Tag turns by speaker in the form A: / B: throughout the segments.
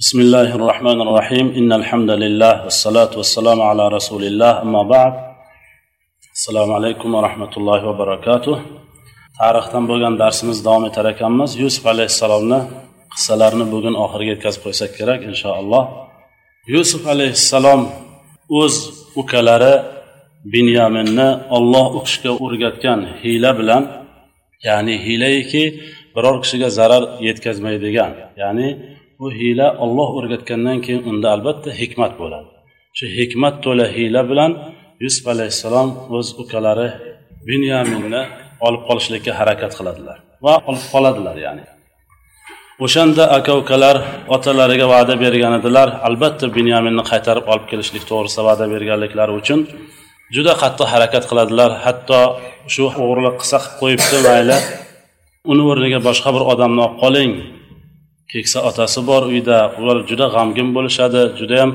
A: بسم الله الرحمن الرحيم إن الحمد لله والصلاة والسلام على رسول الله أما بعد السلام عليكم ورحمة الله وبركاته tarixdan bo'lgan darsimiz davom etar ekanmiz yusuf alayhissalomni qissalarini bugun oxiriga yetkazib qo'ysak kerak inshaalloh yusuf alayhissalom o'z ukalari binyaminni olloh u kishiga o'rgatgan hiyla bilan ya'ni hiylaiki biror kishiga zarar yetkazmaydigan ya'ni bu hiyla olloh o'rgatgandan keyin unda albatta hikmat bo'ladi. Shu hikmat to'la hiyla bilan yusuf alayhissalom o'z ukalari binyaminni olib qolishlikka harakat qiladilar va olib qoladilar ya'ni. O'shanda aka ukalar otalariga va'da bergan edilar albatta binyaminni qaytarib olib kelishlik to'g'risida va'da berganliklari uchun juda qattiq harakat qiladilar. Hatto shu o'g'irlik qilsa qilib qo'yibdi mayli. Uni o'rniga boshqa bir odamni olib qoling. Keksa otasi bor uyda. Ular juda g'amgin bo'lishadi judayam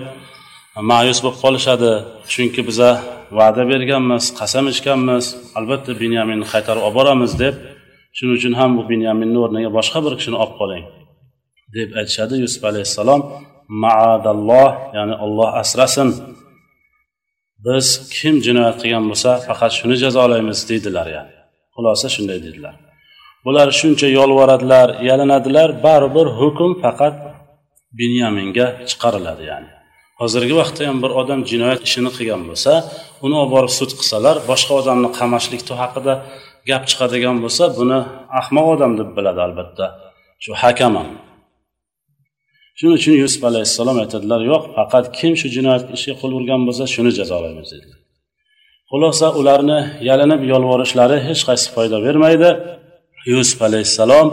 A: ma'yus bo'lib qolishadi. Chunki biza va'da berganmiz qasam ichganmiz. Albatta binyaminni qaytarib olib boramiz deb. Shuning uchun ham bu binyaminni o'rniga boshqa bir kishini olib qoling deb aytishadi yusuf alayhissalom. Maadalloh ya'ni olloh asrasin. Biz kim jinoyat qilgan bo'lsa faqat shuni jazolaymiz deydilar ya'ni xulosa shunday dedilar bular shuncha yolvoradilar yalinadilar baribir hukm faqat binyaminga chiqariladi ya'ni. Hozirgi vaqtda ham bir odam jinoyat ishini qilgan bo'lsa uni olib borib sud qilsalar boshqa odamni qamashlik haqida gap chiqadigan bo'lsa buni ahmoq odam deb biladi albatta shu hakam ham. Shuning uchun yusuf alayhissalom aytadilar yo'q faqat kim shu jinoyat ishiga qo'l urgan bo'lsa shuni jazolaymiz dedilar. Xulosa ularni yalinib yolvorishlari hech qaysi foyda bermaydi. Yusuf alayhissalom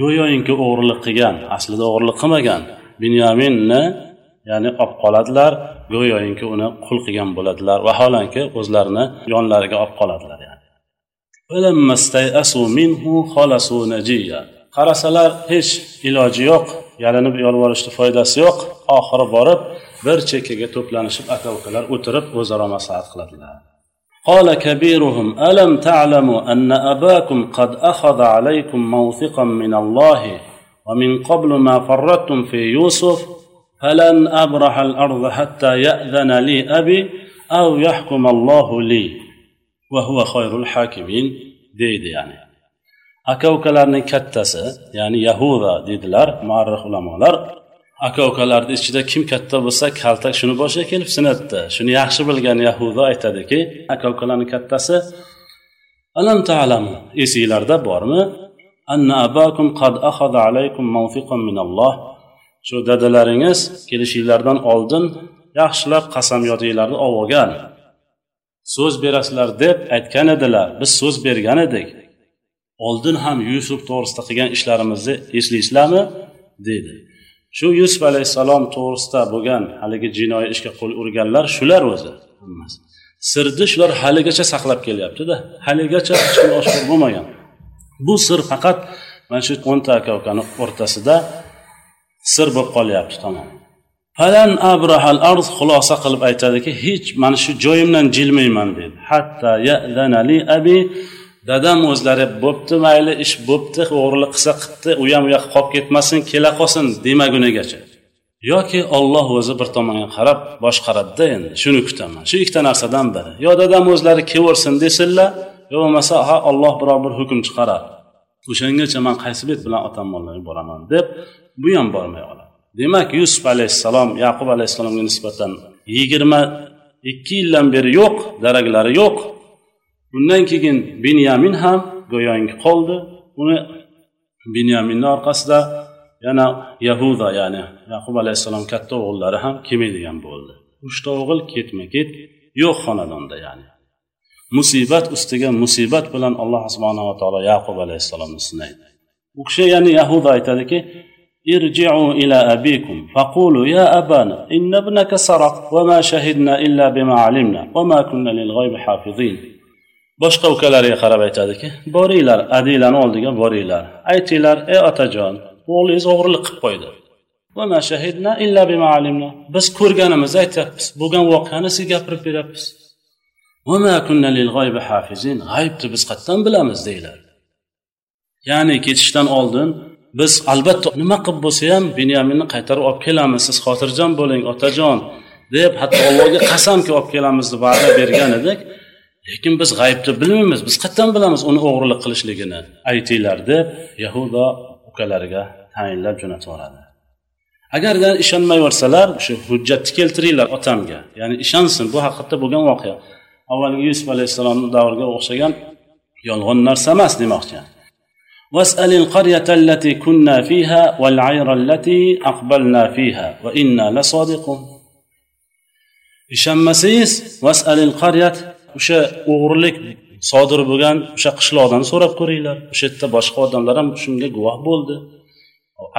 A: go'yoinki o'g'irlik qilgan aslida o'g'irlik qilmagan binyaminni ya'ni olib qoladilar go'yoinki uni qul qilgan bo'ladilar. Vaholanki o'zlarini yonlariga olib qoladilar yani. qarasalar hech iloji yo'q yalinib yolvorishni foydasi yo'q. Oxiri borib bir chekkaga to'planishib aka ukalar o'tirib o'zaro maslahat qiladilar. قال كبيرهم ألم تعلموا أن أباكم قد أخذ عليكم موثقا من الله ومن قبل ما فرطتم في يوسف؟ فلن أبرح الأرض حتى يأذن لي أبي أو يحكم الله لي. وهو خير الحاكمين. deydi ya'ni aka ukalarning kattasi ya'ni yahuda deydilar muarrix ulamolar aka ukalarni ichida kim katta bo'lsa kaltak shuni boshiga kelib sinadida shuni yaxshi bilgan yahuda aytadiki aka ukalarni kattasi alam ta'lamu esinglarda bormi? Anna abakum qad akhadha alaykum mawfiqan minalloh. Shu dadalaringiz kelishinglardan oldin yaxshilab qasamyodinglarni olib olgan so'z berasizlar deb aytgan edilar. Biz so'z bergan edik. Oldin ham yusuf to'g'risida qilgan ishlarimizni eslaysizlarmi deydi shu yusuf alayhissalom to'g'risida bo'lgan haligi jinoiy ishga qo'l urganlar shular o'zi. Sirni shular haligacha saqlab kelyaptida. Haligacha hech kim oshkor bo'lmagan. Bu sir faqat mana shu o'nta aka ukani o'rtasida sir bo'lib qolyapti tamom. Falan abrahal arz xulosa qilib aytadiki hech mana shu joyimdan jilmayman dedi. Hatta yadanali abi dadam o'zlari bo'pti mayli ish bo'pti o'g'irlik qilsa qilibdi u ham u yoqqa qolib ketmasin kela qolsin demagunigacha yoki olloh o'zi bir tomonga qarab boshqaradida endi shuni kutaman. Shu ikkita narsadan biri. Yo dadam o'zlari kelaversin desinlar yo bo'lmasa ha olloh biror bir hukm chiqaradi o'shangacha man qaysi bet bilan otamni mollarga boraman? deb bu ham bormay qoladi. Demak yusuf alayhissalom yaqub alayhissalomga nisbatan yigirma ikki yildan beri yo'q daraklari yo'q undan keyin binyamin ham go'yoki qoldi uni binyaminni orqasida yana yahuda ya'ni yaqub alayhissalom katta o'g'illari ham kelmaydigan bo'ldi uchta o'g'il ketma ket yo'q xonadonda ya'ni musibat ustiga musibat bilan alloh subhanava taolo yaqub alayhissalomni sinaydi u kishi ya'ni yahuda aytadiki ارجعوا إلى أبيكم فقولوا يا أبانا إن ابنك سرق وما شهدنا إلا بما علمنا وما كنا للغيب حافظين boshqa ukalariga qarab aytadiki boringlar adilani oldiga boringlar. Aytinglar ey otajon o'g'lingiz o'g'irlik qilib qo'ydi. Biz ko'rganimizni aytyapmiz bo'lgan voqeani sizga gapirib beryapmiz. G'aybni biz qayerdan bilamiz deyiladi ya'ni ketishdan oldin biz albatta nima qilib bo'lsa ham binyaminni qaytarib olib kelamiz siz xotirjam bo'ling otajon deb hatto allohga qasamki olib kelamiz deb va'da bergan edik. lekin biz g'aybni bilmaymiz biz qayerdan bilamiz uni o'g'irlik qilishligini aytinglar deb yahudo ukalariga tayinlab jo'natib yuboradi agarda ishonmayversalar shu hujjatni keltiringlar otamga ya'ni ishonsin bu haqiqatda bo'lgan voqea avvalgi yusuf alayhissalomni davriga o'xshagan yolg'on narsa emas demoqchi واسأل القرية التي كنا فيها والعير التي أقبلنا فيها وإنا لصادقون ishonmasangiz vasalil qaryat o'sha o'g'irlik sodir bo'lgan o'sha qishloqdan so'rab ko'ringlar. O'sha yerda boshqa odamlar ham shunga guvoh bo'ldi.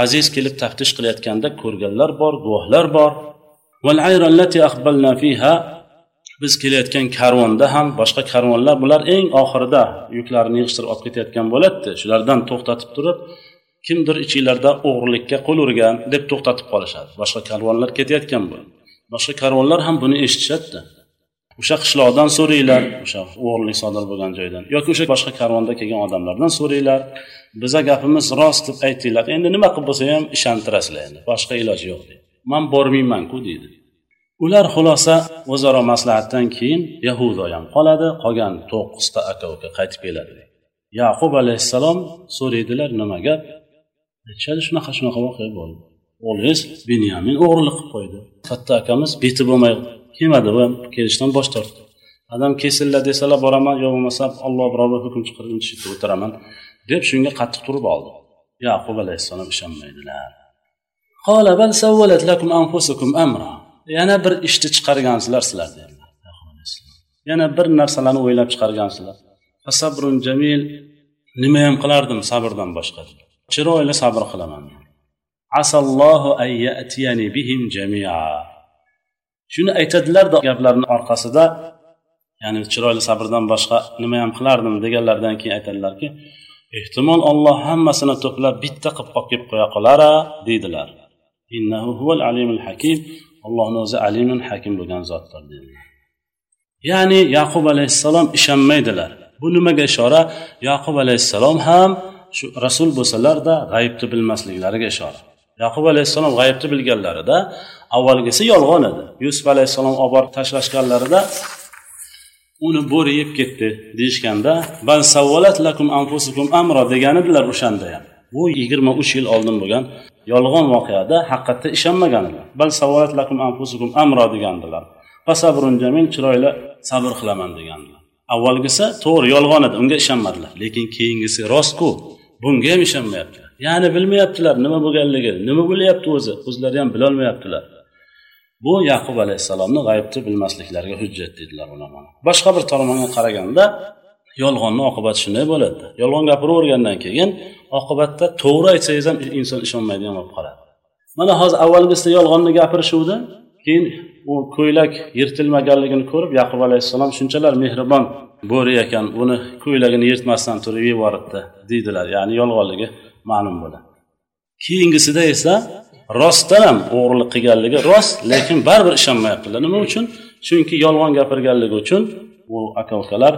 A: Aziz kelib taftish qilayotganda ko'rganlar bor guvohlar bor. Biz kelayotgan karvonda ham boshqa karvonlar bular eng oxirida yuklarini yig'ishtirib olib ketayotgan bo'ladida shulardan to'xtatib turib kimdir ichinglarda o'g'irlikka qo'l urgan deb to'xtatib qolishadi. Boshqa karvonlar ketayotgan bo'ladi. Boshqa karvonlar ham buni eshitishadida. O'sha qishloqdan so'ranglar o'sha o'g'irlik sodir bo'lgan joydan yoki o'sha boshqa karvonda kelgan odamlardan so'ranglar biza gapimiz rost deb aytinglar. Endi nima qilib bo'lsa ham ishontirasizlar endi boshqa iloji yo'q deydi. Man bormaymanku deydi. Ular xulosa o'zaro maslahatdan keyin yahudo ham qoladi qolgan to'qqizta aka uka qaytib keladi yaqub alayhissalom so'raydilar nima gap? Aytishadi shunaqa shunaqa voqea bo'ldi. O'g'lingiz binyamin o'g'irlik qilib qo'ydi. Katta akamiz beti bo'lmay kelmadi va kelishdan bosh tortdi. Adam kelsinlar desalar boraman yo bo'lmasa olloh birovga hukm chiqarguncha o'tiraman deb shunga qattiq turib oldi. Yaqub alayhissalom ishonmaydilar. Yana bir ishni chiqargansizlar sizlar yana bir narsalarni o'ylab chiqargansizlar sabrun jamil. Nima ham qilardim sabrdan boshqa chiroyli sabr qilaman. Asallohu bihim jamia. Shuni aytadilar gaplarni orqasida ya'ni chiroyli sabrdan boshqa nima ham qilardim deganlaridan keyin aytadilarki ehtimol olloh hammasini to'plab bitta qilib olib kelib qo'ya qolara deydilar. Innahu huval alimul hakim allohni o'zi alimun hakim bo'lgan zotdir dedilar ya'ni yaqub alayhissalom ishonmaydilar. Bu nimaga ishora? Yaqub alayhissalom ham shu rasul bo'lsalarda g'aybni bilmasliklariga ishora. Yaqub alayhissalom g'ayibni bilganlarida avvalgisi yolg'on edi. Yusuf alayhissalom olib borib tashlashganlarida uni bo'ri yeb ketdi deyishganda amro degan edilar o'shanda ham. Bu yigirma uch yil oldin bo'lgan yolg'on voqeada haqiqatda ishonmaganlar. Bal savolat lakum anfusukum amro degandilar. Fasabrun jamil chiroyli sabr qilaman degandilar. Avvalgisi to'g'ri yolg'on edi unga ishonmadilar. Lekin keyingisi rostku bunga ham ishonmayaptilar. Ya'ni bilmayaptilar nima bo'lganligini nima bo'lyapti o'zi? O'zlari ham bilolmayaptilar. Bu yaqub alayhissalomni g'aybni bilmasliklariga hujjat dedilar ulamolar. Boshqa bir tomonga qaraganda yolg'onni oqibati shunday bo'ladi. Yolg'on gapiravergandan keyin oqibatda to'g'ri aytsangiz ham inson ishonmaydigan bo'lib qoladi. Mana hozir avvalgisida yolg'onni gapirishuvdi keyin u ko'ylak yirtilmaganligini ko'rib yaqub alayhissalom shunchalar mehribon bo'ri ekan uni ko'ylagini yirtmasdan turib yuboribdi deydilar. Ya'ni yolg'onligi ma'lum bo'ladi keyingisida esa rostdan ham o'g'irlik qilganligi rost lekin baribir ishonmayaptilar nima uchun chunki yolg'on gapirganligi uchun u aka ukalar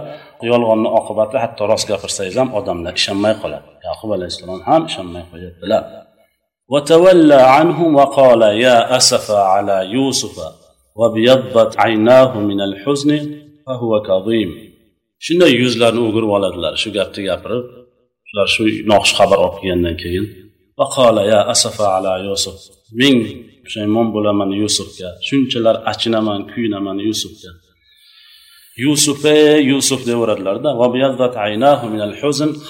A: yolg'onni oqibati hatto rost gapirsangiz ham odamlar ishonmay qoladi yaqub alayhissalom ham ishonmay qo'yaptilar وتولى عنهم وقال يا أسف على يوسف وابيضت عيناه من الحزن فهو كظيم shunday yuzlarini o'girib oladilar shu gapni gapirib ular shu noxush xabar olib kelgandan keyin vaqola ya asafa ala yusuf ming pushaymon bo'laman yusufga shunchalar achinaman kuyunaman yusufga. Yusuf ey yusuf deyaveradilarda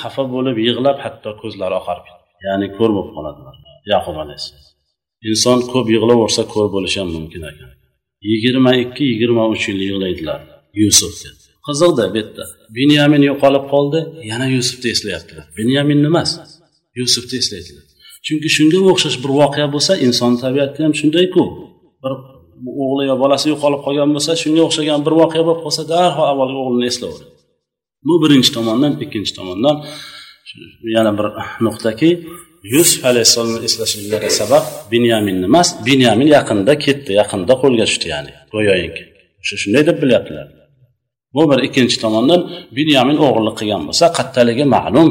A: xafa bo'lib yig'lab hatto ko'zlari oqarib ya'ni ko'r bo'lib qoladilar yaqub alayhissalom. Inson ko'p yig'laversa ko'r bo'lishi ham mumkin ekan. Yigirma ikki yigirma uch yil yig'laydilar yusufga. Qiziqda bu yerda. Binyamin yo'qolib qoldi yana yusufni eslayaptilar. Binyaminni emas yusufni eslaydilar. Chunki shunga o'xshash bir voqea bo'lsa inson tabiati ham shundayku bir o'g'li yo bolasi yo'qolib qolgan bo'lsa shunga o'xshagan bir voqea bo'lib qolsa darhol avvalgi o'g'lini eslayveradi bu birinchi tomondan ikkinchi tomondan yana bir nuqtaki yusuf alayhissalomni eslashliklari sabab binyaminni emas binyamin yaqinda ketdi yaqinda qo'lga tushdi ya'ni go'yoki. O'sha shunday deb bilyaptilar. Bu bir ikkinchi tomondan binyamin o'g'irlik qilgan bo'lsa qattaligi ma'lum.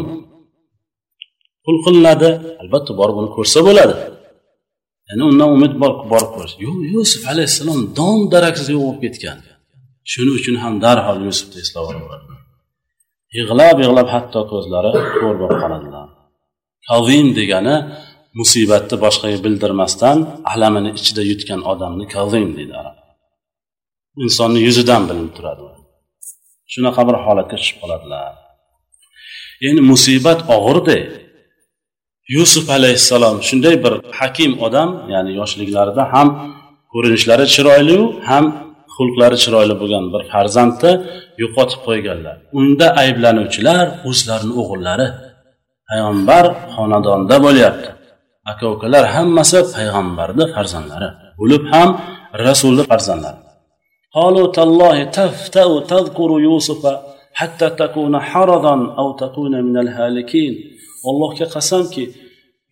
A: Pul qilinadi albatta borib uni ko'rsa bo'ladi. Ya'ni undan umid bor borib ko'rish. Yo'q yusuf alayhissalom dom daraksiz yo'q bo'lib ketgan. Shuning uchun ham darhol yusufni eslab olaveradi yig'lab yig'lab hatto ko'zlari ko'r bo'lib qoladilar. Kavim degani musibatni boshqaga bildirmasdan alamini ichida yutgan odamni kavim deydi arab. Insonni yuzidan bilinib turadi. Shunaqa bir holatga tushib qoladilar. Endi musibat og'irda yusuf alayhissalom shunday bir hakim odam ya'ni yoshliklarida ham ko'rinishlari chiroyliyu ham xulqlari chiroyli bo'lgan bir farzandni yo'qotib qo'yganlar. Unda ayblanuvchilar o'zlarini o'g'illari payg'ambar xonadonda bo'lyapti. Aka ukalar hammasi payg'ambarni farzandlari bo'lib ham rasulni farzandlari قالوا تالله تفتأ تذكر يوسف حتى تكون حرضا أو تكون من الهالكين allohga qasamki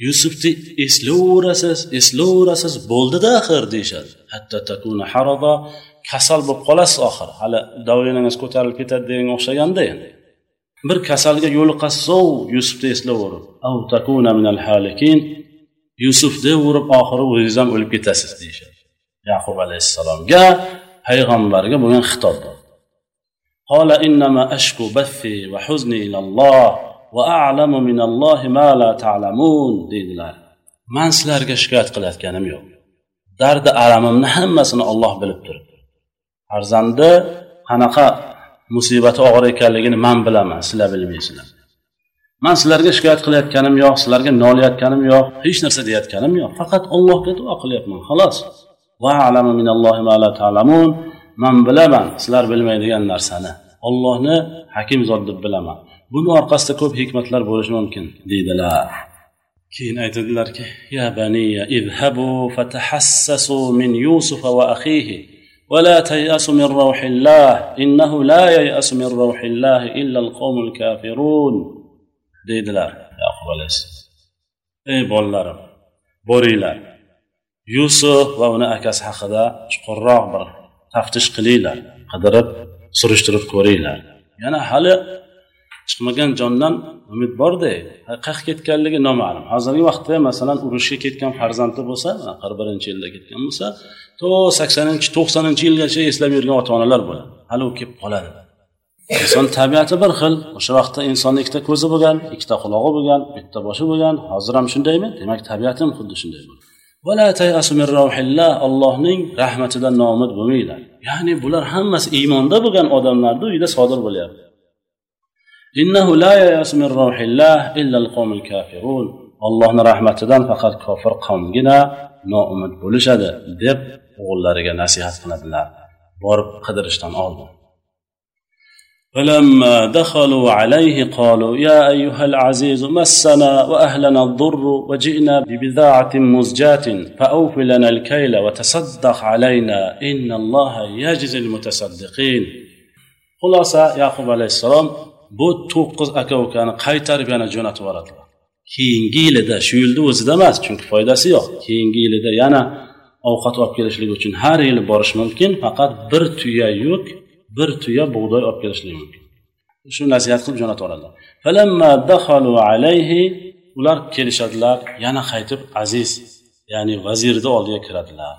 A: yusufni eslayverasiz eslayverasiz bo'ldida axir deyishadi hatto takuna haroda kasal bo'lib qolasiz oxir hali daviningiz ko'tarilib ketadi deganga o'xshaganda endi bir kasalga yo'liqasiz yusufni eslayverib yusuf deyaverib oxiri o'zingiz ham o'lib ketasiz deyishadi yaqub alayhissalomga payg'ambarga bo'lgan xitob قال إنما أشكو بثي وحزني إلى الله وأعلم من الله ما لا تعلمون deydilar man sizlarga shikoyat qilayotganim yo'q dardi alamimni hammasini olloh bilib turibdi farzandi qanaqa musibati og'ir ekanligini man bilaman sizlar bilmaysizlar man sizlarga shikoyat qilayotganim yo'q sizlarga nolayotganim yo'q hech narsa deyayotganim yo'q faqat ollohga duo qilyapman xolos man bilaman sizlar bilmaydigan narsani ollohni hakim zot deb bilaman buni orqasida ko'p hikmatlar bo'lishi mumkin deydilar keyin aytadilarki ya baniya idhabu fatahassasu min yusufa va axihi ولا تيأسوا من روح الله إنه لا ييأس من روح الله إلا القوم الكافرون deydilar yaqub alayhissalom ey bolalarim boringlar Yusuf va uni akasi haqida chuqurroq bir taftish qilinglar qidirib surishtirib ko'ringlar. Yana hali chiqmagan jondan umid borda qayerga ketganligi noma'lum. Hozirgi vaqtda masalan urushga ketgan farzandi bo'lsa qirq birinchi yilda ketgan bo'lsa to saksoninchi to'qsoninchi yilgacha eslab yurgan ota onalar bo'ladi. Hali u kelib qoladi. Inson tabiati bir xil. O'sha vaqtda insonni ikkita ko'zi bo'lgan ikkita qulog'i bo'lgan bitta boshi bo'lgan. Hozir ham shundaymi? Demak tabiatim ham xuddi shunday ollohning rahmatidan noumid bo'lmanglar. Ya'ni bular hammasi iymonda bo'lgan odamlarni uyida sodir bo'lyapti. Ollohni rahmatidan faqat kofir qavmgina noumid bo'lishadi deb o'g'illariga nasihat qiladilar. Borib qidirishdan oldin. فلما دخلوا عليه قالوا يا أيها العزيز مسنا وأهلنا الضر وجئنا ببضاعة مزجاة فأوف لنا الكيل وتصدق علينا إن الله يجزي المتصدقين. xulosa yaqub alayhissalom bu to'qqiz aka ukani qaytarib yana jo'natib yuboradilar keyingi yilida shu yilni o'zida emas chunki foydasi yo'q keyingi yilida yana ovqat olib kelishlik uchun har yili borish mumkin faqat bir tuya yuk bir tuya bug'doy olib kelishligi mumkin. Shu nasihat qilib jo'natib yuboradilar ular kelishadilar yana qaytib aziz ya'ni vazirni oldiga kiradilar.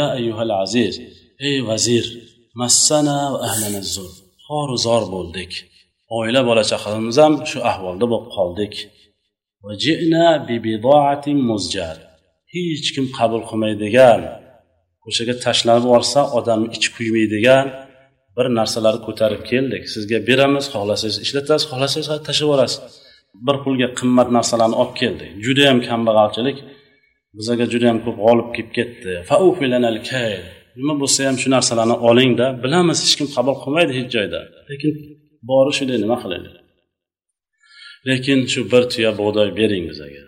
A: Ya ayyuhal aziz ey vazir massana va ahlana xoru zor bo'ldik. Oila bola chaqamiz ham shu ahvolda bo'lib qoldik. Hech kim qabul qilmaydigan o'shaga tashlanib yuborsa odamni ichi kuymaydigan bir narsalarni ko'tarib keldik. Sizga beramiz xohlasangiz ishlatasiz xohlasangiz tashlab yuborasiz bir pulga qimmat narsalarni olib keldik. Judayam kambag'alchilik. Bizaga judayam ko'p g'olib kelib ketdi. Nima bo'lsa ham shu narsalarni olingda bilamiz hech kim qabul qilmaydi hech joyda. Lekin bori shunday nima qilaylik lekin shu bir tuya bug'doy bering bizaga.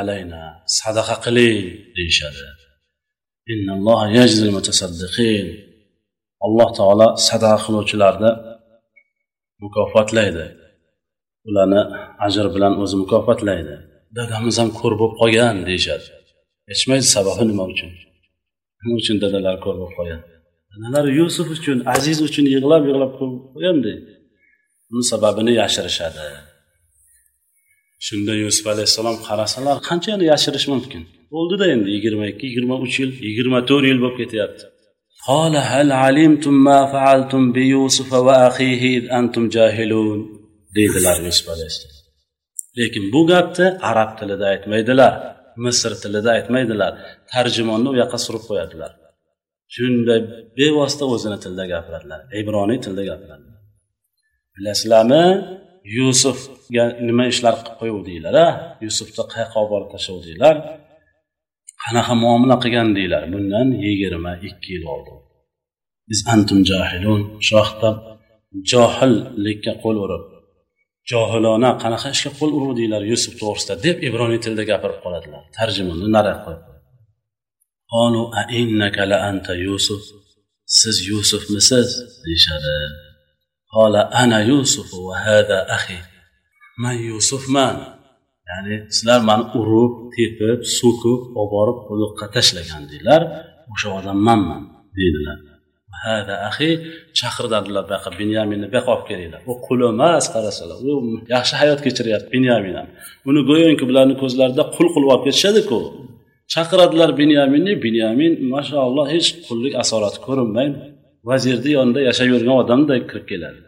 A: Alayna. Sadaqa qiling deyishadi. Alloh taolo sadaqa qiluvchilarni mukofotlaydi. Ularni ajr bilan o'zi mukofotlaydi. Dadamiz ham ko'r bo'lib qolgan deyishadi. Aytishmaydi sababi nima uchun? Nima uchun dadalar ko'r bo'lib qolgan? Dadalar yusuf uchun aziz uchun yig'lab yig'lab ko'r bo'lib uni sababini yashirishadi. Shunda yusuf alayhissalom qarasalar qanchani yashirish mumkin? Bo'ldida endi yigirma ikki yigirma uch yil yigirma to'rt yil bo'lib ketyapti. قال هل علمتم ما فعلتم بيوسف وأخيه إذ أنتم جاهلون deydilar yusuf alayhissalom lekin bu gapni arab tilida aytmaydilar misr tilida aytmaydilar tarjimonni u yoqqa surib qo'yadilar shunda bevosita o'zini tilida gapiradilar ibroniy tilda gapiradilar bilasizlarmi yusufga nima ishlar qilib qo'yuvdinglar a yusufni qayoqqa olib borib tashlavdinglar qanaqa muomala qilgan bundan yigirma ikki yil oldin. Biz antum jahilun shu vaqtda johillikka qo'l urib johilona qanaqa ishga qo'l urdi yusuf to'g'risida deb ibroniy tilda gapirib qoladilar. Tarjimani nari qo'yib yusuf. Siz yusufmisiz? Deyishadi. Qola ana yusuf va hada axi. Man yusufman. Ya'ni sizlar mani urib tepib so'kib olib borib quduqqa tashlagandinglar o'sha odam manman deydilar hada ahi chaqiradilar bu yoqqa binyaminni bu yoqqa olib kelinglar. U qul emas qarasalar u yaxshi hayot kechiryapti binyamin ham. Uni go'yoki bularni ko'zlarida qul qilib olib ketishadiku. Chaqiradilar binyaminni. Binyamin mashaalloh hech qullik asorati ko'rinmaydi. Vazirni yonida yashab yurgan odamday kirib keladi.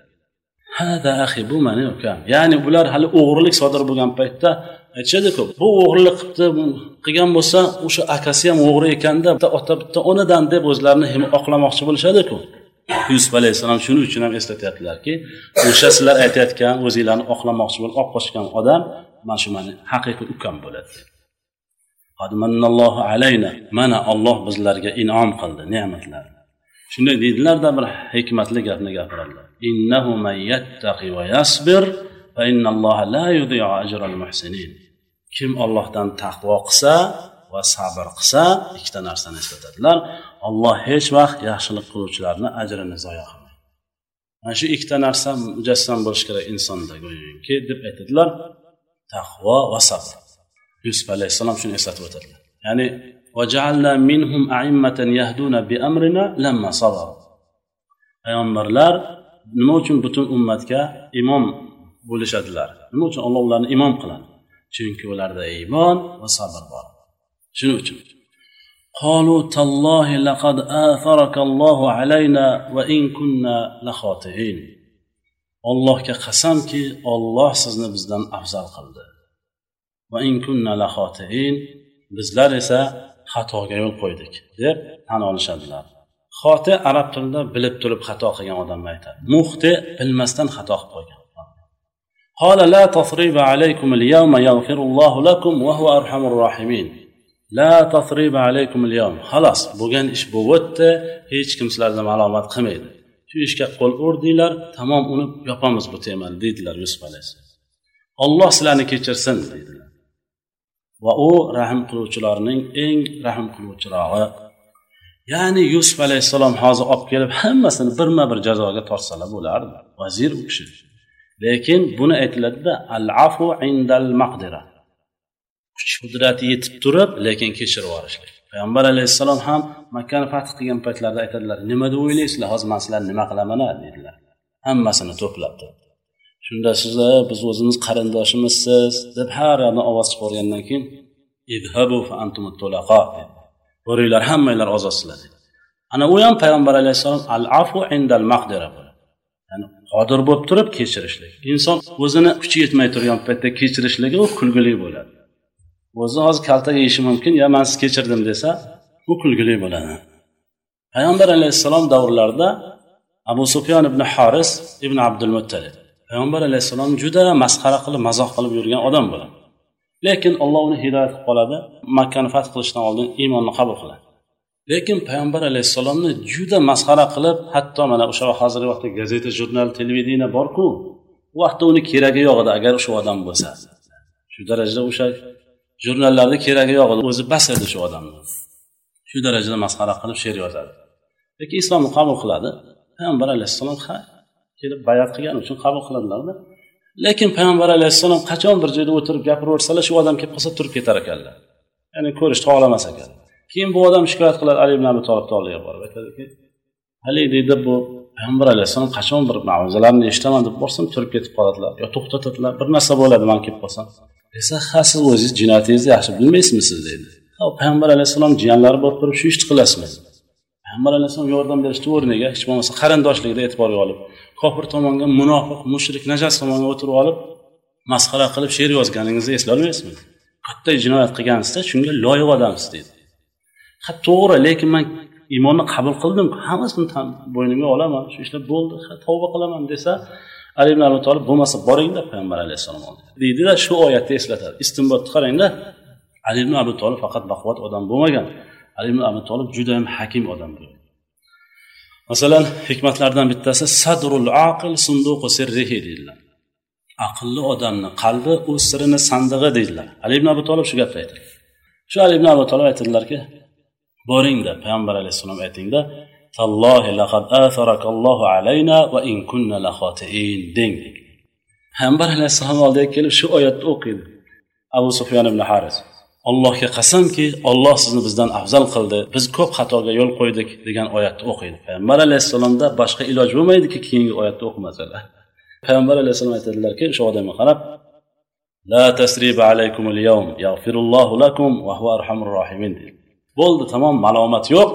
A: Hada ahi bu mani ukam ya'ni bular hali o'g'irlik sodir bo'lgan paytda aytishadiku bu o'g'irlik qilibdi qilgan bo'lsa o'sha akasi ham o'g'ri ekanda bitta ota bitta onadan deb o'zlarini oqlamoqchi bo'lishadiku. Yusuf alayhissalom shuning uchun ham eslatyaptilarki o'sha sizlar aytayotgan o'zinglarni oqlamoqchi bo'lib olib qochgan odam mana shu mani haqiqiy ukam bo'ladi. Alayna mana olloh bizlarga inom qildi ne'matlar. Shunday deydilarda bir hikmatli gapni gapiradilar. İnnahu man yattaqi va yasbir fa innalloha la yudhi'u ajral muhsinin. Kim ollohdan taqvo qilsa va sabr qilsa ikkita narsani eslatadilar. Olloh hech vaqt yaxshilik qiluvchilarni ajrini zoya qilmaydi. Mana shu ikkita narsa mujassam bo'lishi kerak insonda go'yoki deb aytadilar taqvo va sabr. Yusuf alayhissalom shuni eslatib o'tadilar. Ya'ni minhum a'immatan yahduna bi amrina lamma sabaru payg'ambarlar nima uchun butun ummatga imom bo'lishadilar nima uchun alloh ularni imom qiladi chunki ularda iymon va sabr bor shuning uchun قالوا تالله لقد آثرك الله علينا وإن كنا لخاطئين allohga qasamki olloh sizni bizdan afzal qildi bizlar esa xatoga yo'l qo'ydik deb tan olishadilar xoti arab tilida bilib turib xato qilgan odamni aytadi muhti bilmasdan xato qilib qo'ygan قال لا تصريب عليكم اليوم يغفر الله لكم وهو أرحم الراحمين لا تصريب عليكم اليوم خلاص bo'lgan ish bo'lyapti hech kim sizlarni malomat qilmaydi shu ishga qo'l urdinglar tamom uni yopamiz bu temani deydilar yusuf alayhissalom olloh sizlarni kechirsin deydilar Va u rahm qiluvchilarning eng rahm qiluvchirog'i ya'ni yusuf alayhissalom hozir olib kelib hammasini birma bir jazoga tortsalar bo'lardi. Vazir u kishi. Lekin buni aytiladida al afu indal maqdira. Kuch qudrati yetib turib lekin kechirib yuborishlik payg'ambar alayhissalom ham makkani fath qilgan paytlarida aytadilar nima deb o'ylaysizlar? Hozir man sizlarni nima qilaman deydilar hammasini to'plab turib shunda sizlar biz o'zimiz qarindoshimizsiz deb har yoqdan ovoz chiqargandan keyin idhabu fa antum boringlar hammanglar ozodsizlar dedi. Ana u ham payg'ambar alayhissalom al afu indal maqdira ya'ni qodir bo'lib turib kechirishlik. Inson o'zini kuchi yetmay turgan paytda kechirishligi u kulgili bo'ladi. O'zi hozir kaltak yeyishi mumkin yo man sizni kechirdim desa u kulgili bo'ladi. Payg'ambar alayhissalom davrlarida abu sufyon ibn haris ibn abdul muttalib payg'ambar alayhissalom juda masxara qilib mazoh qilib yurgan odam bo'ladi. Lekin olloh uni hidoyat qilib qoladi makkani fath qilishdan oldin iymonni qabul qiladi. Lekin payg'ambar alayhissalomni juda masxara qilib hatto mana o'sha hozirgi vaqtda gazeta jurnal televideniya borku u vaqtda uni keragi yo'q edi agar shu odam bo'lsa shu darajada o'sha jurnallarni keragi yo'q edi o'zi bas edi shu odamni. Shu darajada masxara qilib she'r yozadi. Lekin islomni qabul qiladi. Payg'ambar alayhissalom kelib bayat qilgani uchun qabul qiladilarda. Lekin payg'ambar alayhissalom qachon bir joyda o'tirib gapiraversalar shu odam kelib qolsa turib ketar ekanlar. Ya'ni ko'rishni xohlamas ekan. Keyin bu odam shikoyat qiladi ali ibn abi tolibni oldiga borib aytadiki haligi deydi bu payg'ambar alayhissalom qachon bir ma'ruzalarni eshitaman deb borsam turib ketib qoladilar yo to'xtatadilar bir narsa bo'ladi man kelib qolsam. Desa ha siz o'zingiz jinoyatingizni yaxshi bilmaysizmi deydi payg'ambar alayhissalom jiyanlari borib turib shu ishni qilasizmi? Payg'ambar alayhissalom yordam berishni o'rniga. Hech bo'lmasa qarindoshlikda e'tiborga olib. Kofir tomonga munofiq mushrik najas tomonga o'tirib olib masxara qilib she'r yozganingizni eslolmaysizmi? Katta jinoyat qilgansizda shunga loyiq odamsiz deydi ha to'g'ri lekin man iymonni qabul qildim. Hammasini bo'ynimga olaman. Shu ishlar bo'ldi. Tavba qilaman desa ali ibn abi tolib bo'lmasa boringda payg'ambar alayhissalom deydida shu oyatni eslatadi istinbotni qarangda ali ibn abi tolib faqat baquvvat odam bo'lmagan. Ali ibn abi tolib judayam hakim odam bo'lgan masalan hikmatlardan bittasi sadrul aql sunduqu sirrihi deydilar. Aqlli odamni qalbi o'z sirini sandig'i deydilar. Ali ibn abi tolib shu gapni aytadi shu ali ibn abi tolib aytadilarki boringda payg'ambar alayhissalom aytingda tallohi laqad atharakallohu alayna va in kunna laxotiin deng payg'ambar alayhissalom oldiga kelib shu oyatni o'qiydi. Abu sufyon ibn haris. Allohga qasamki olloh sizni bizdan afzal qildi. Biz ko'p xatoga yo'l qo'ydik degan oyatni o'qiydi. Payg'ambar alayhissalomda boshqa iloj bo'lmaydiki keyingi oyatni o'qimasalar. Payg'ambar alayhissalom aytadilarki o'sha odamga qarab la tasriba alaykum yawm yaghfirullohu lakum va huva arhamur rohimin bo'ldi tamom malomat yo'q.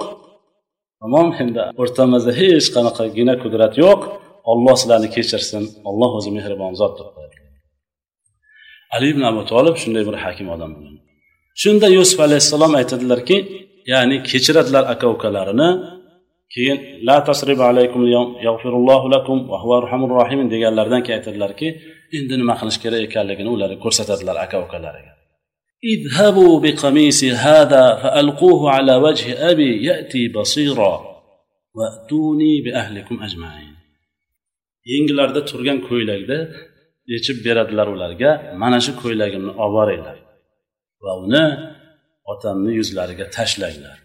A: Tamom endi o'rtamizda hech qanaqagina qudrat yo'q. Olloh sizlarni kechirsin. Olloh o'zi mehribon zot deb ali ibn abu tolib shunday bir hakim odam bo'lgan shunda yusuf alayhissalom aytadilarki ya'ni kechiradilar aka ukalarini keyin la tasriba alaykum yag'firullohu lakum va huva arhamur rohimin deganlaridan keyin aytadilarki endi nima qilish kerak ekanligini ularga ko'rsatadilar aka ukalariga اذهبوا بقميصي هذا فألقوه على وجه أبي يأتي بصيرا وأتوني بأهلكم أجمعين yenglarida turgan ko'ylakda yechib beradilar ularga mana shu ko'ylagimni olib boringlar Va uni otamni yuzlariga tashlanglar.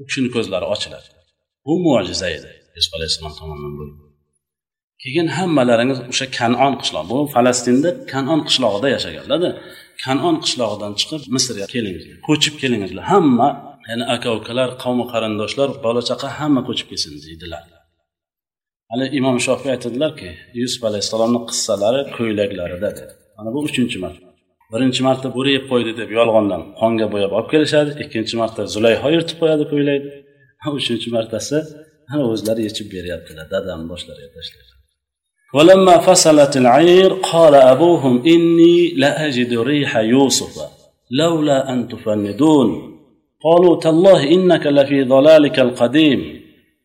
A: U kishini ko'zlari ochiladi. Bu mo'jiza edi. Yusuf alayhissalom tomonidan bo'lgan keyin hammalaringiz o'sha kanon qishlog'i bu falastinda kanon qishlog'ida yashaganlarda kanon qishlog'idan chiqib misrga kelingizlar ko'chib kelingizlar. Hamma ya'ni aka ukalar qavmi qarindoshlar bola chaqa hamma ko'chib kelsin deydilar. Hali imom shofiy aytadilarki yusuf alayhissalomni qissalari ko'ylaklarida dedi mana bu uchinchi marta. birinchi marta bo'ri yeb qo'ydi deb yolg'ondan qonga bo'yab olib kelishadi ikkinchi marta zulayho yirtib qo'yadi ko'ylakni uchinchi martasi o'zlari yechib beryaptilar dadamni boshlariga tashlaydi ولما فصلت العير قال أبوهم إني لأجد ريح يوسف لولا أن تفندون قالوا تالله إنك لفي ضلالك القديم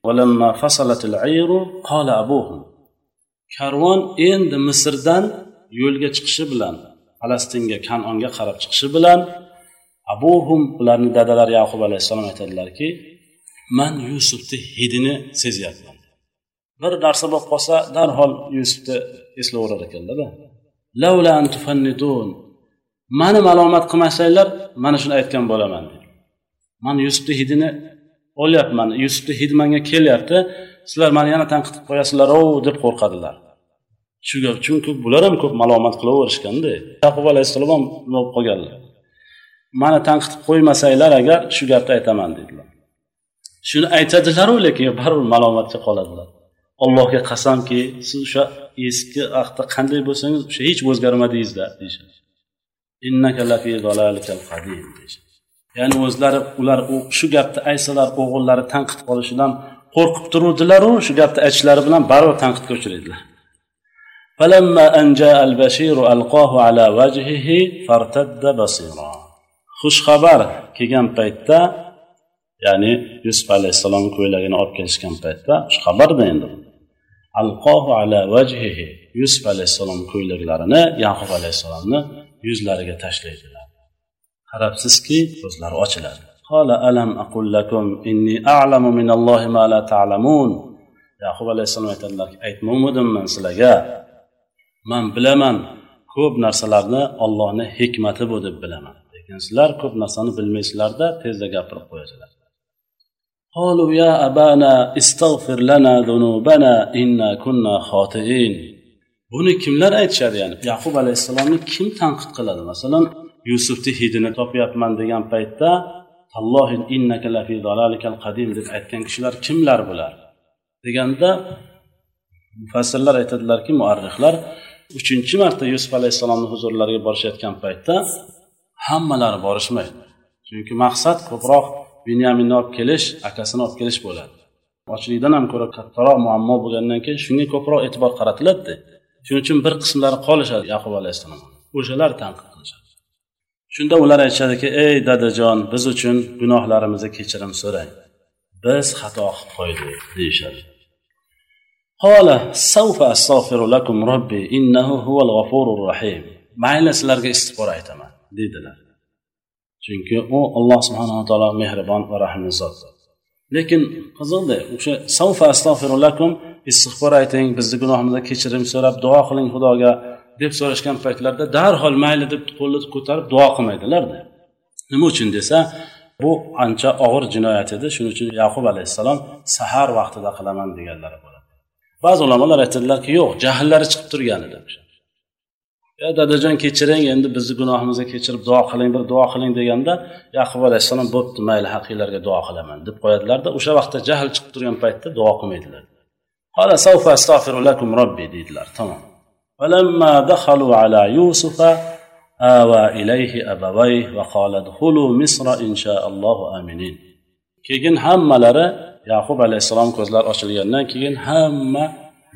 A: ولما فصلت العير قال أبوهم karvon endi misrdan yo'lga chiqishi bilan falastinga kanonga qarab chiqishi bilan abuhum ularni dadalari yaqub alayhissalom aytadilarki man yusufni hidini sezyapman. Bir narsa bo'lib qolsa darhol yusufni eslayverar ekanlarda. Mani malomat qilmasanglar mana shuni aytgan bo'laman. dedi. Man yusufni hidini olyapman yusufni hidi manga kelyapti sizlar mani yana tanqid qilib qo'yasizlar deb qo'rqadilar. Shu gap chunki bular ham ko'p malomat qilaverishganda yaqub alayhissalom ham nima bo'lib qolganlar? Mani tanqid qilib qo'ymasanglar agar shu gapni aytaman dedilar. Shuni aytadilaru lekin baribir malomatga qoladilar. Allohga qasamki siz o'sha eski ahdda qanday bo'lsangiz o'sha hech o'zgarmadingizda deyishadi. Ya'ni o'zlari ular shu gapni aytsalar o'g'illari tanqid qolishidan qo'rqib turuvdilaru shu gapni aytishlari bilan baribir tanqidga uchraydilar. فلما أن جاء البشير ألقاه على وجهه فارتد بصيرا xush xabar kelgan paytda ya'ni yusuf alayhissalomni ko'ylagini olib kelishgan paytda xushxabarda endi alqohu ala vajhihi yusuf alayhissalom ko'ylaklarini yaqub alayhissalomni yuzlariga tashlaydilar qarabsizki ko'zlari ochiladi قال ألم أقل لكم إني أعلم من الله ما لا تعلمون yaqub alayhissalom aytadilarki aytmovmidimman sizlarga man bilaman ko'p narsalarni ollohni hikmati bu deb bilaman lekin sizlar ko'p narsani bilmaysizlarda tezda gapirib qo'yasizlar قالوا يا أبانا استغفر لنا ذنوبنا إنا كنا خاطئين buni kimlar aytishadi ya'ni yaqub alayhissalomni kim tanqid qiladi masalan yusufni hidini topyapman degan paytda allohi innaka lafi qadim deb aytgan kishilar kimlar bular deganda mufassirlar aytadilarki muarrihlar uchinchi marta yusuf alayhissalomni huzurlariga borishayotgan paytda hammalari borishmaydi. Chunki maqsad ko'proq binyaminni olib kelish akasini olib kelish bo'ladi. Ochlikdan ham ko'ra kattaroq muammo bo'lgandan keyin shunga ko'proq e'tibor qaratiladida shuning uchun bir qismlari qolishadi yaqub alayhissalom. O'shalar tanqid qilishadi. Shunda ular aytishadiki ey dadajon biz uchun gunohlarimizni kechirim so'rang. Biz xato qilib qo'ydik deyishadi. Mayli sizlarga istig'for aytaman deydilar. Chunki u alloh subhanava taolo mehribon va rahmli zot lekin qiziqda o'sha savfa astag'firulakum istig'for ayting bizni gunohimizni kechirim so'rab duo qiling xudoga deb so'rashgan paytlarida darhol mayli deb qo'lni ko'tarib duo qilmaydilarda. Nima uchun desa bu ancha og'ir jinoyat edi. Shuning uchun yaqub alayhissalom sahar vaqtida qilaman deganlari bo'ladi ba'zi ulamolar aytadilarki yo'q jahllari chiqib turgan edi ya dadajon kechiring endi bizni gunohimizni kechirib duo qiling bir duo qiling deganda yaqub alayhissalom bo'pti mayli haqinglarga duo qilaman deb qo'yadilarda o'sha vaqtda jahl chiqib turgan paytda duo qilmaydilar deydilar tamom فلما دخلوا على يوسف آوى إليه أبويه وقال ادخلوا مصر إن شاء الله آمنين keyin hammalari yaqub alayhissalom ko'zlari ochilgandan keyin hamma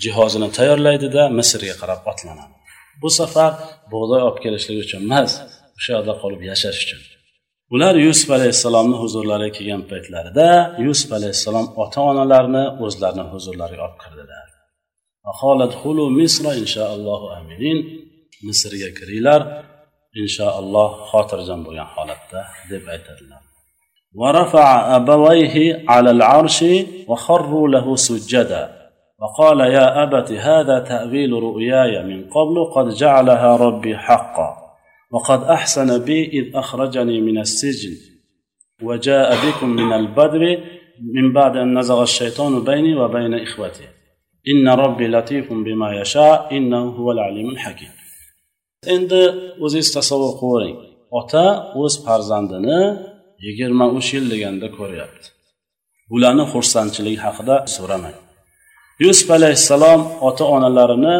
A: jihozini tayyorlaydida misrga qarab otlanadi. Bu safar bug'doy olib kelishlik uchun emas o'sha yerda qolib yashash uchun. Ular yusuf alayhissalomni huzurlariga kelgan paytlarida yusuf alayhissalom ota onalarini o'zlarini huzurlariga olib kirdilar. Misrga kiringlar inshaalloh xotirjam bo'lgan holatda deb aytadilar. ورفع أبويه على العرش وخروا له سجدا. وقال يا أبت هذا تأويل رؤياي من قبل قد جعلها ربي حقا. وقد أحسن بي إذ أخرجني من السجن. وجاء بكم من البدر من بعد أن نزغ الشيطان بيني وبين إخوتي. إن ربي لطيف بما يشاء إنه هو العليم الحكيم. Endi o'zingiz tasavvur qilavering ota o'z farzandini yigirma uch yil deganda ko'ryapti. Bularni xursandchiligi haqida so'ramang. Yusuf alayhissalom ota onalarini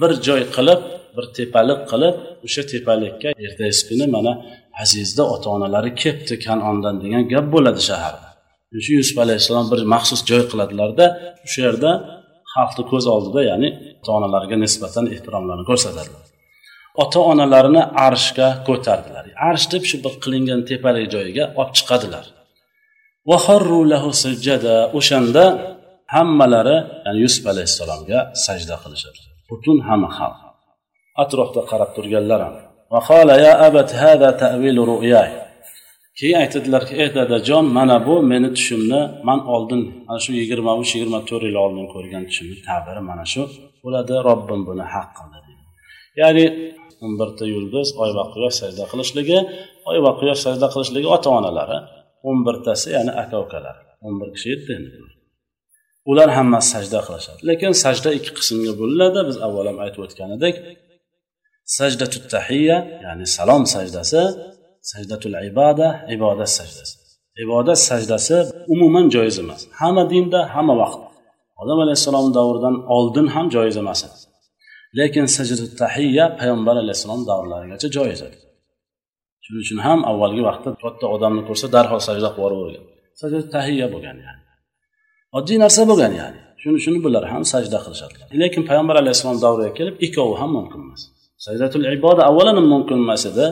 A: bir joy qilib bir tepalik qilib o'sha tepalikka ertasi kuni mana azizda ota onalari kelibdi kanondan degan gap bo'ladi shaharda. Shu yusuf alayhissalom bir maxsus joy qiladilarda o'sha yerda xalqni ko'z oldida ya'ni ota onalariga nisbatan ehtiromlarni ko'rsatadilar. Ota onalarini arshga ko'tardilar. Arsh deb shu bir qilingan tepalik joyiga olib chiqadilar. O'shanda hammalari ya'ni yusuf alayhissalomga sajda qilishadi. Butun hamma xalq. Atrofda qarab turganlar ham. Keyin aytadilarki ey dadajon mana bu meni tushimni man oldin mana shu yigirma uch yigirma to'rt yil oldin ko'rgan tushimni tabiri mana shu bo'ladi. Robbim buni haq qildi. Ya'ni birta yulduz oy va quyosh sajda qilishligi oy va quyosh sajda qilishligi ota onalari o'n birtasi ya'ni aka ukalar o'n bir kishi edi endi ular hammasi sajda qilishadi. Lekin sajda ikki qismga bo'linadi. Biz avval ham aytib o'tgan edik sajdatu tahiya ya'ni salom sajdasi sajdatul ibada ibodat sajdasi. Ibodat sajdasi umuman joiz emas. Hamma dinda hamma vaqt odam alayhissalom davridan oldin ham joiz emas edi. Lekin sajda tahiya payg'ambar alayhissalom davrlarigacha joiz edi shuning uchun ham avvalgi vaqtda katta odamni ko'rsa darhol sajda qilib yuborgan sajda tahiya bo'lgan yani. Oddiy narsa bo'lgan ya'ni. Shuni shuni bular ham sajda qilishadilar. Lekin payg'ambar alayhissalom davriga kelib ikkovi ham mumkin emas. Sajdatul iboda avvalan mumkin emas edi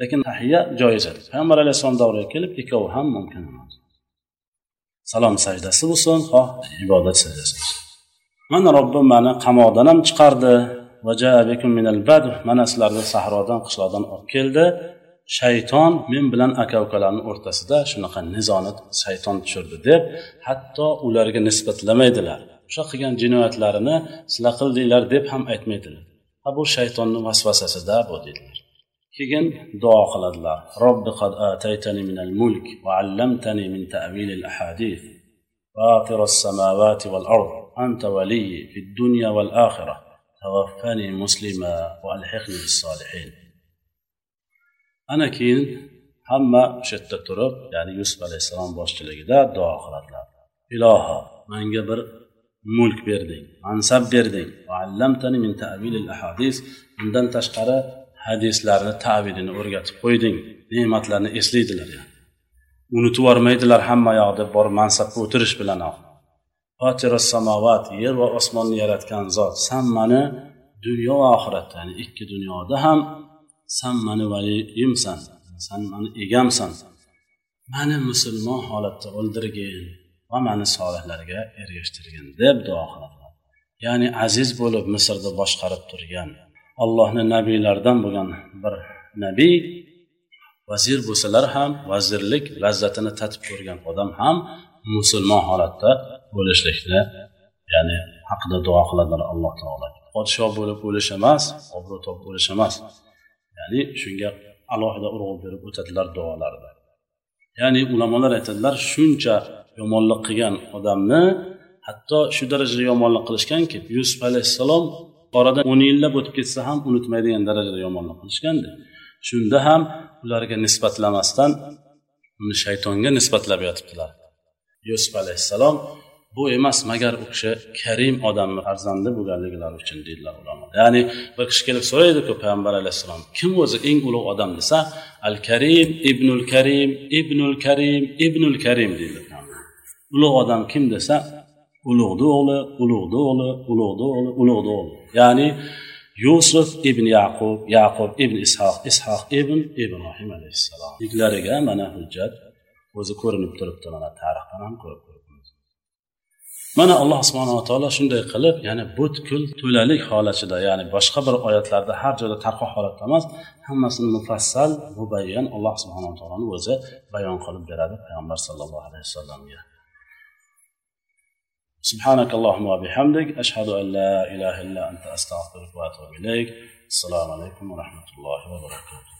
A: lekin tahiya joiz edi payg'ambar alayhissalom davriga kelib ikkovi ham mumkin emas. Salom sajdasi bo'lsin xoh ibodat sajdasi bo'lsin. mana robbim mani qamoqdan ham chiqardi mana sizlarni sahrodan qishloqdan olib keldi shayton men bilan aka ukalarni o'rtasida shunaqa nizoni shayton tushirdi deb hatto ularga nisbatlamaydilar o'sha qilgan jinoyatlarini sizlar qildinglar deb ham aytmaydilar ha bu shaytonni vasvasasida bu deydilar keyin duo qiladilar robbi qad ataytani minal mulk va allamtani min ta'vil al ahadith فاطر السماوات والأرض أنت ولي في الدنيا والآخرة. توفني مسلما وألحقني بالصالحين. أنا كين هم شتى طرق يعني يوسف عليه السلام باشت لقداء دعا خلال إلها من قبر ملك بردين من سب بردين وعلمتني من تأويل الأحاديث. من دن تشقر حديث لارنا تأويلين ورغت قويدين. نعمت لارنا إسليد لارنا ونتوار ميد لارحمة يعد بار منصب وترش بلنا. آخر samovat yer va osmonni yaratgan zot. San mani dunyo va oxiratda ya'ni ikki dunyoda ham san mani valiyimsan san mani egamsan. Mani musulmon holatda o'ldirgin va mani solihlarga ergashtirgin deb duo qiladilar ya'ni aziz bo'lib misrni boshqarib turgan allohni nabiylaridan bo'lgan bir nabiy vazir bo'lsalar ham vazirlik lazzatini tatib ko'rgan odam ham musulmon holatda o'lishlikni ya'ni haqida duo qiladilar alloh taolo. Podshoh bo'lib o'lish emas obro' topib o'lish emas. Ya'ni shunga alohida urg'u berib o'tadilar duolarida. Ya'ni ulamolar aytadilar shuncha yomonlik qilgan odamni hatto shu darajada yomonlik qilishganki yusuf alayhissalom oradan o'n yillab o'tib ketsa ham unutmaydigan darajada yomonlik qilishgandi. Shunda ham ularga nisbatlamasdan uni shaytonga nisbatlab yotibdilar. Yusuf alayhissalom bu emas magar u kishi karim odamni farzandi bo'lganliklari uchun deydilar ulamo ya'ni bir kishi kelib so'raydiku payg'ambar alayhissalom kim o'zi eng ulug' odam desa al karim ibnul karim ibnul karim ibnul karim deydi. Ulug' odam kim desa ulug'ni o'g'li ulug'ni o'g'li ulug'ni o'g'li ulug'ni o'g'li. Ya'ni yusuf ibn yaqub yaqub ibn ishoq ishoq ibn ibrohim alayhissalom. Iklariga mana hujjat o'zi ko'rinib turibdi mana tarixdan ham ko'rib mana alloh subhanava taolo shunday qilib ya'ni butkul to'lalik holatida ya'ni boshqa bir oyatlarda har joyda tarqoq holatda emas hammasini mufassal mubayyan alloh subhanava taoloni o'zi bayon qilib beradi payg'ambar sallallohu alayhi vasallamga سبحانك اللهم وبحمدك أشهد أن لا إله إلا أنت أستغفرك وأتوب إليك السلام عليكم ورحمة الله وبركاته